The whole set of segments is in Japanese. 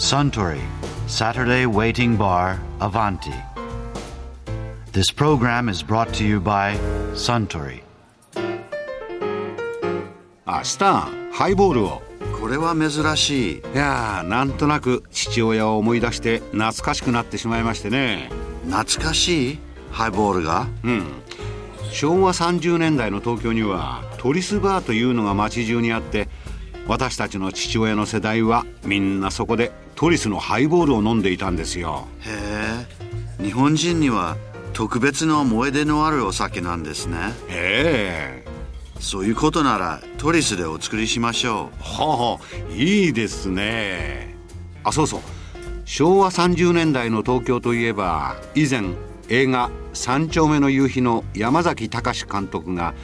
Suntory Saturday Waiting Bar Avanti. This program is brought to you by Suntory. あスターハイボールを。これは珍しい。いやーなんとなく父親を思い出して懐かしくなってしまいましてね。懐かしい？ハイボールが？うん。昭和30年代の東京にはトリスバーというのが街中にあって私たちの父親の世代はみんなそこでトリスのハイボールを飲んでいたんですよ。へえ。日本人には特別な思い出のあるお酒なんですね。ええ。そういうことならトリスでお作りしましょはあいいですね。あそうそう。昭和30年代の東京といえば以前映画「三丁目の夕日」の山崎隆監督が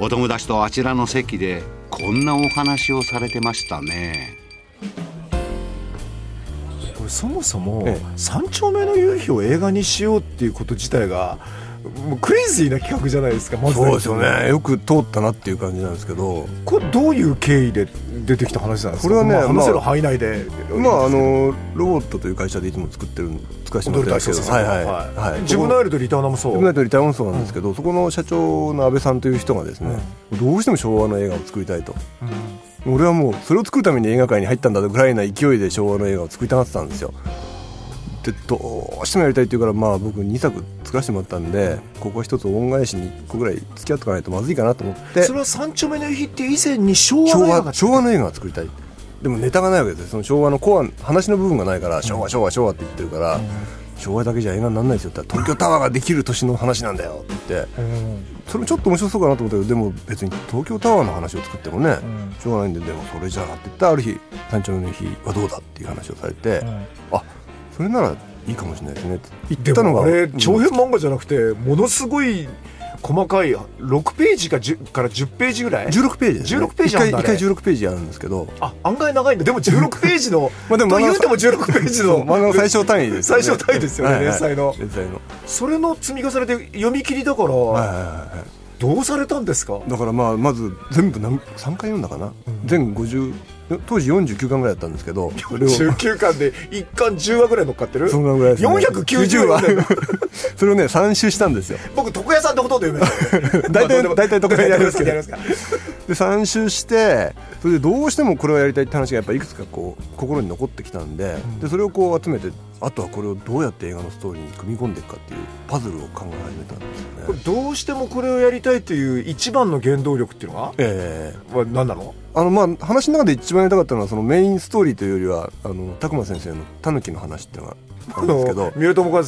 お友達とあちらの席でこんなお話をされてましたねそもそもええ「三丁目の夕日」を映画にしようっていうこと自体がもうクレイジーな企画じゃないですかまず。そうですよね。よく通ったなっていう感じなんですけど。これどういう経緯で出てきた話なんですか？これはねまあ話せるまあ範囲内で、まああのロボットという会社でいつも作ってる使わせてもらってるんですけど。はいはい。はい。自分のアイルとリターナーもそう。自分ナイトリターンもそうなんですけど、そこの社長の安倍さんという人がですね、どうしても昭和の映画を作りたいと、俺はもうそれを作るために映画界に入ったんだぐらいな勢いで昭和の映画を作りたがってたんですよ。でどうしてもやりたいって言うからまあ僕2作作らせてもらったんでここは一つ恩返しに1個ぐらい付き合っておかないとまずいかなと思って。それは三丁目の夕日って以前に昭和昭の映画和昭和の映画を作りたい。でもネタがないわけですよ。その昭和のコア話の部分がないから昭和昭和昭和って言ってるから、昭和だけじゃ映画にならないですよ。って東京タワーができる年の話なんだよ。って言って。それちょっと面白そうかなと思ったけどでも別に東京タワーの話を作ってもね、しょうがないんででもそれじゃあって言ったらある日三丁目の日はどうだっていう話をされて、あそれならいいかもしれないですね。って言でったのが長編漫画じゃなくてものすごい細かい6ページか10から10ページぐらい？16ページです、ね、16ページあんだ一回一回あれ16ページあるんですけど。あ案外長いんだ。でも16ページの まあでもと言うても16ページの漫画の最小単位ですよね。最小単位ですよねはいはい。連載の。連載の。それの積み重ねで読み切りだから、はいはいはいはいどうされたんですか？だからまあまず全部何3回読んだかな、全50当時49巻ぐらいだったんですけどそれを。19巻で1巻10話ぐらい乗っかってる？そんなぐらいですね。490話。90 それをね3周したんですよ。僕床屋さんってほとんど読めない 大体大体床屋やりますけどで3周してそれでどうしてもこれをやりたいって話がやっぱいくつかこう心に残ってきたんで,、でそれをこう集めてあとはこれをどうやって映画のストーリーに組み込んでいくかっていうパズルを考え始めたんですよこれねどうしてもこれをやりたいという一番の原動力っていうのがええ。は何なの？あのまあ話の中で一番やりたかったのはそのメインストーリーというよりはあの拓磨先生のタヌキの話っていうのがあるんですけど。三浦友和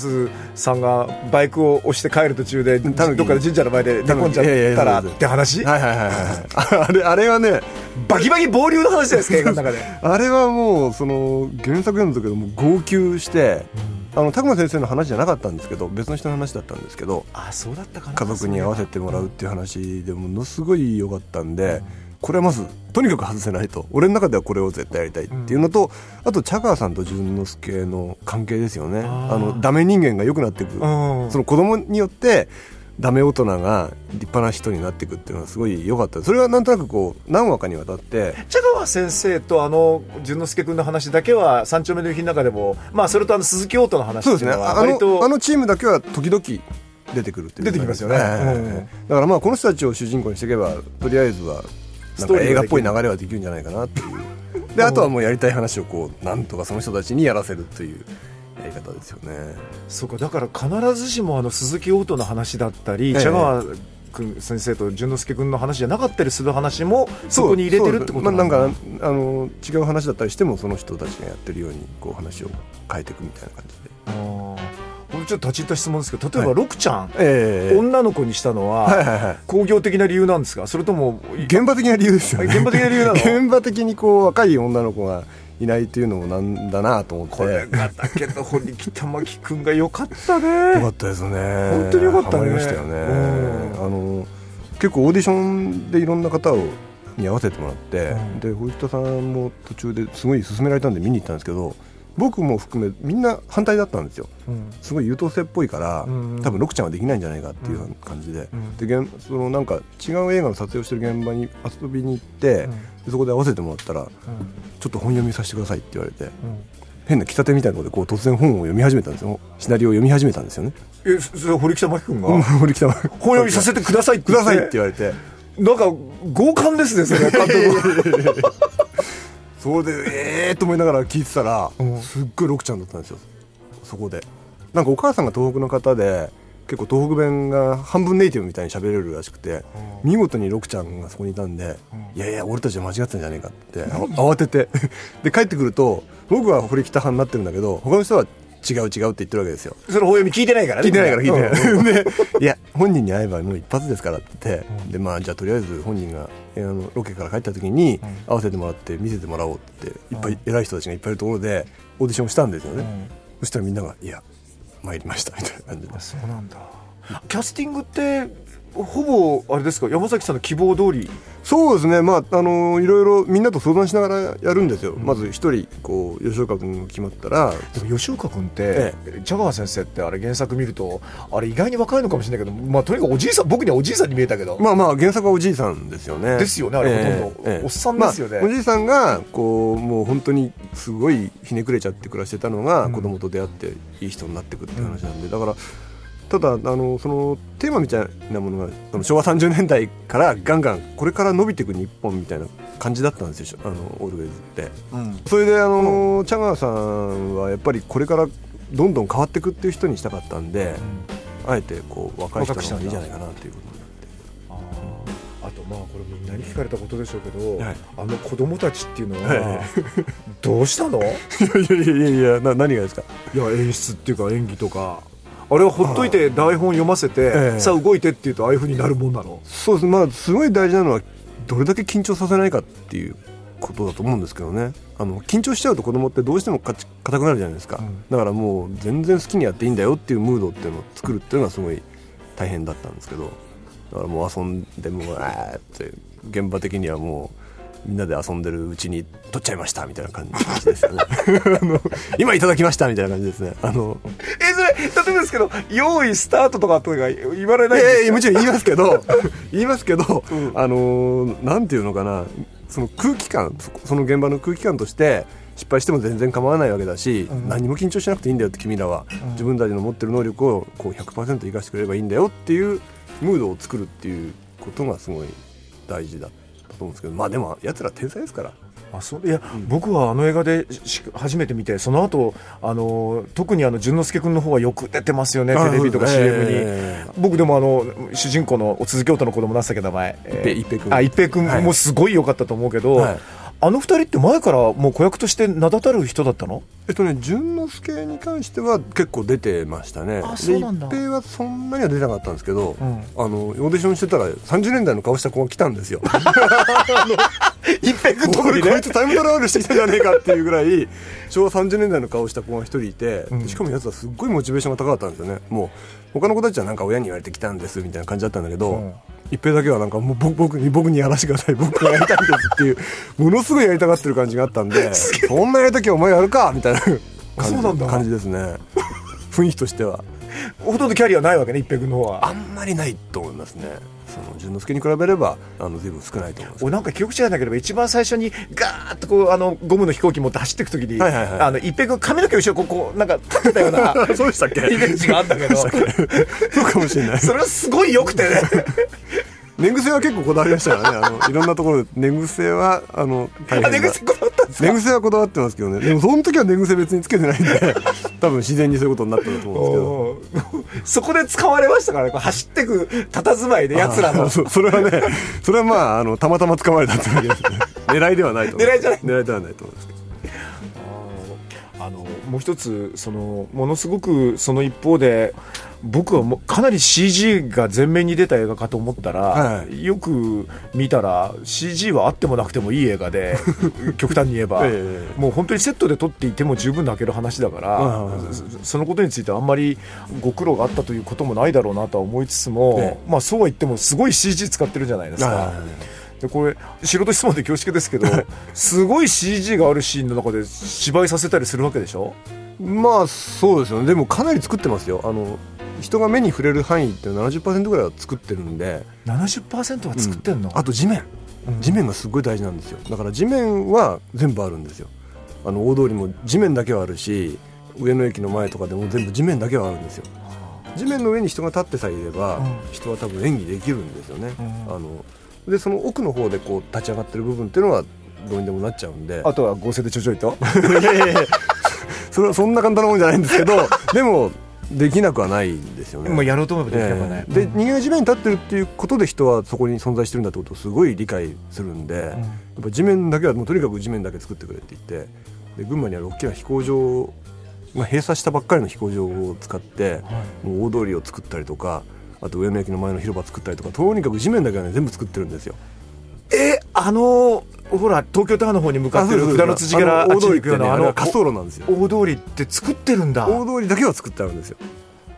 さんがバイクを押して帰る途中でどっ タヌキ。かで神社の前で寝込んじゃったらって話？はいはいはいはいああれあれはねバキバキ暴流の話ですか 映画の中で。あれはもうその原作読んだ時はもう号泣して、あの拓磨先生の話じゃなかったんですけど別の人の話だったんですけどあそうだったかな。家族に合わせてもらうっていう話でものすごい良かったんで、これはまずとにかく外せないと。俺の中ではこれを絶対やりたいっていうのと、あと茶川さんと淳之介の関係ですよね。あのダメ人間が良くなっていく、ん。その子供によってダメ大人が立派な人になっていくっていうのはすごい良かった。それはなんとなくこう何話かにわたって。茶川先生とあの淳之介君の話だけは三丁目の夕日の中でもまあそれとあの鈴木オートの話そうですね。あのあのチームだけは時々出てくるっていう出てきますよね。だからまあこの人たちを主人公にしていけばとりあえずはなんか映画っぽい流れはできるんじゃないかなっていう。であとはもうやりたい話をこうなんとかその人たちにやらせるというやり方ですよね。そうかだから必ずしもあの鈴木オートの話だったり、ええ。茶川君先生と淳之介君の話じゃなかったりする話もそこに入れてるってことそうまあ、だなんかあの違う話だったりしてもその人たちがやってるようにこう話を変えていくみたいな感じで。あー。これちょっと立ち入った質問ですけど例えば、はい六ちゃん、ええ女の子にしたのは、はいはいはい。工業的な理由なんですか？それとも現場的な理由ですよね。現場的な理由なの？現場的にこう若い女の子がいないっていうのもなんだなと思って。これがだけど堀北真希君が良かったよねかったですね。本当によかったね。ハマりましたよね。うんあの結構オーディションでいろんな方をに合わせてもらって、うん。で堀北さんも途中ですごい勧められたんで見に行ったんですけど僕も含めみんな反対だったんですよ。うん。すごい優等生っぽいから、うんうん。多分ロクちゃんはできないんじゃないかっていう感じで,、うん。で現そのなんか違う映画の撮影をしてる現場に遊びに行って、うん。でそこで合わせてもらったら、うん。ちょっと本読みさせてくださいって言われて、変な喫茶店みたいなところでこう突然本を読み始めたんですよ。シナリオを読み始めたんですよ。ねえそれ堀北真希君が？堀北は読みさせてくださいって くださいって言言われて。なんか強姦ですねそれ監督 それでええー、と思いながら聞いてたら、うん。すっごいロクちゃんだったんですよ。そこで。なんかお母さんが東北の方で結構東北弁が半分ネイティブみたいに喋れるらしくて、見事にロクちゃんがそこにいたんで、いやいや俺たちは間違ってたんじゃねえかってあ慌てて。で帰ってくると僕は堀北派になってるんだけど他の人は違う違うって言ってるわけですよ。それ本読み聞いてないからね。聞いてないから聞いてない、うん。でいや本人に会えばもう一発ですからって。言って、でまあじゃあとりあえず本人がえあのロケから帰った時に会わせてもらって見せてもらおうっていっぱい偉い人たちがいっぱいいるところでオーディションをしたんですよね、そしたらみんなが「いや参りました」みたいな感じで。そうなんだ。キャスティングってほぼあれですか山崎さんの希望通り？そうですね。まああのいろいろみんなと相談しながらやるんですよ、まず一人こう吉岡君が決まったら。でも吉岡君って、えジャガー先生ってあれ原作見るとあれ意外に若いのかもしれないけど、まあ、とにかくおじいさん僕にはおじいさんに見えたけど、まあまあ原作はおじいさんですよね。ですよねあれほとんど。おっさんですよね。まあおじいさんがこうもう本当にすごいひねくれちゃって暮らしてたのが、うん。子供と出会っていい人になっていくっていう話なんで、だからただあのそのテーマみたいなものがその昭和30年代からガンガンこれから伸びていく日本みたいな感じだったんですよあのオールウェイズって。うん。それであの、チャガーさんはやっぱりこれからどんどん変わっていくっていう人にしたかったんで、あえてこう若い人の方がいいんじゃないかなっていう。ことになって。あー。あとまあこれみんなに聞かれたことでしょうけど、はい。あの子供たちっていうのはい。はどうしたの？い いやいやいやいやな何がですか？や演出っていうか演技とかあれはほっといて台本読ませて、ええ。さあ動いてっていうとああいうふうになるもんなの？そうです。まあすごい大事なのはどれだけ緊張させないかっていうことだと思うんですけどね。あの緊張しちゃうと子供ってどうしても硬くなるじゃないですか、うん。だからもう全然好きにやっていいんだよっていうムードっていうのを作るっていうのがすごい大変だったんですけど。だからもう遊んでもうあーって現場的にはもうみんなで遊んでるうちに取っちゃいましたみたいな感じですよね。今いただきましたみたいな感じですね。あのえ例えばですけど用意スタートとかとか言われないんですか？もちろん言いますけど 言いますけど、あのーなんていうのかなその空気感そその現場の空気感として失敗しても全然構わないわけだし、うん。何も緊張しなくていいんだよって君らは、自分たちの持ってる能力をこう100%生かしてくれればいいんだよっていうムードを作るっていうことがすごい大事だと思うんですけどまあでも奴ら天才ですからあそういや、僕はあの映画でし初めて見てその後あの特にあの淳之介君の方はよく出てますよねテレビとか CM に、ええ。僕でもあの主人公のお続京都の子供なんつったっけ名前。一平君あ一平君はい。もすごい良かったと思うけど、はいあの二人って前からもう子役として名だたる人だったの？えっとね淳之介に関しては結構出てましたね。あそうなんだ。で一平はそんなには出てなかったんですけど、うん。あのオーディションしてたら30年代の顔した子が来たんですよ。一平君これこいつタイムトラベルしてきたじゃねえかっていうぐらい昭和30年代の顔した子が一人いて、うん。しかもやつはすっごいモチベーションが高かったんですよね。もう他の子たちはなんか親に言われてきたんですみたいな感じだったんだけど、うん一平だけはなんかもう僕僕に僕にやらせてください。僕がやりたいんですっていうものすごいやりたがってる感じがあったんでそんなやりたきゃお前やるかみたいな感じですね。雰囲気としては。ほとんどキャリアないわけね一平君の方は。あんまりないと思いますねその淳之介に比べればあの随分少ないと思います。俺なんか記憶違いなければ一番最初にガーッとこうあのゴムの飛行機持って走っていく時に、はいはいはい。あの一平君髪の毛後ろこうこうなんか立ってたような。そうでしたっけ？イメージがあったけど。そうかもしれない。それはすごい良くてね。寝癖は結構こだわりましたからね。あのいろんなところで。寝癖はあの大あ変な。寝癖こだわったんですか？寝癖はこだわってますけどね。でもその時は寝癖別につけてないんで多分自然にそういうことになったんだと思うんですけど。そこで使われましたからね。こう走ってく佇まいで奴らあの。そそれはねそれはまああのたまたま使われたってだけですね狙いではないと狙いじゃない狙いではないと思うんです。けどあのもう一つそのものすごくその一方で僕はもうかなり CG が前面に出た映画かと思ったら、はい。よく見たら CG はあってもなくてもいい映画で 極端に言えば、ええ。もう本当にセットで撮っていても十分泣ける話だから、そそのことについてあんまりご苦労があったということもないだろうなとは思いつつも、えまあ、そうは言ってもすごい CG 使ってるじゃないですか。はいでこれ素人質問で恐縮ですけど すごい CG があるシーンの中で芝居させたりするわけでしょ？まあそうですよね。でもかなり作ってますよ。あの人が目に触れる範囲って70%ぐらいは作ってるんで。70%は作ってんの、あと地面。うん。地面がすごい大事なんですよ。だから地面は全部あるんですよ。あの大通りも地面だけはあるし上野駅の前とかでも全部地面だけはあるんですよ。地面の上に人が立ってさえいれば、人は多分演技できるんですよね、あのでその奥の方でこう立ち上がってる部分っていうのはどうにでもなっちゃうんで。あとは合成でちょちょいと？いやいやいや。それはそんな簡単なもんじゃないんですけどでもできなくはないんですよね。もうやろうと思えばできればね、ええで人間が地面に立ってるっていうことで人はそこに存在してるんだってことをすごい理解するんで、やっぱ地面だけはもうとにかく地面だけ作ってくれって言ってで群馬にある大きな飛行場、まあ、閉鎖したばっかりの飛行場を使って、もう大通りを作ったりとかあと上野駅の前の広場作ったりとかとにかく地面だけはね全部作ってるんですよ。えあのほら東京タワーの方に向かってる札の辻からあのあっちに行くようなあの滑走路なんですよ。大通りって作ってるんだ。大通りだけは作ってあるんですよ。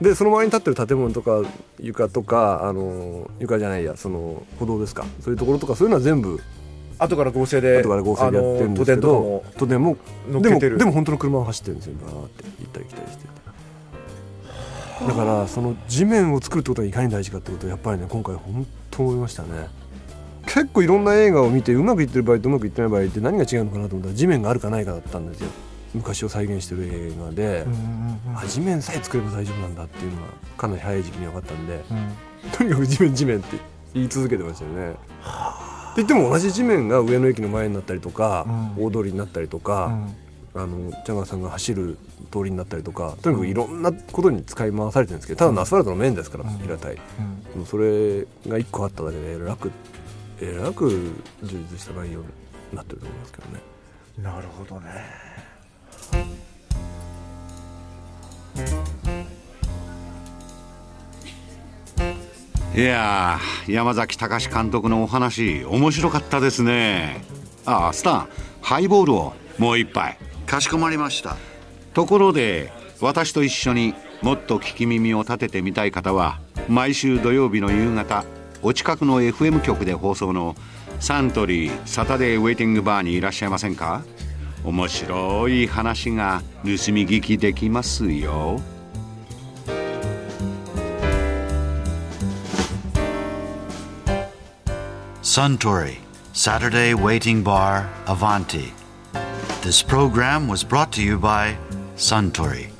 でその周りに立ってる建物とか床とかあの床じゃないやその歩道ですか。そういうところとかそういうのは全部後から合成で後から合成でやってるんですけど都電もでも乗っけてる。でも本当の車が走ってるんですよ。バーって行ったり来たりしてて。だからその地面を作るってことがいかに大事かってことをやっぱりね今回本当思いましたね結構いろんな映画を見てうまくいってる場合とうまくいってない場合って何が違うのかなと思ったら地面があるかないかだったんですよ。昔を再現してる映画で、あ地面さえ作れば大丈夫なんだっていうのがかなり早い時期に分かったんで、とにかく地面地面って言い続けてましたよね。って言っても同じ地面が上野駅の前になったりとか、大通りになったりとか、あのジャガーさんが走る通りになったりとかとにかくいろんなことに使い回されてるんですけどただのアスファルトの面ですから、平たい、それが1個あっただけで楽えらく充実した内容になってると思いますけどね。なるほどね。いやー山崎隆監督のお話面白かったですね。ああスタンハイボールをもう一杯。かしこまりました。ところで私と一緒にもっと聞き耳を立ててみたい方は毎週土曜日の夕方お近くの FM 局で放送のサントリーサタデーウェイティングバーにいらっしゃいませんか？面白い話が盗み聞きできますよ。サントリーサタデーウェイティングバーアヴァンティ This program was brought to you by Suntory.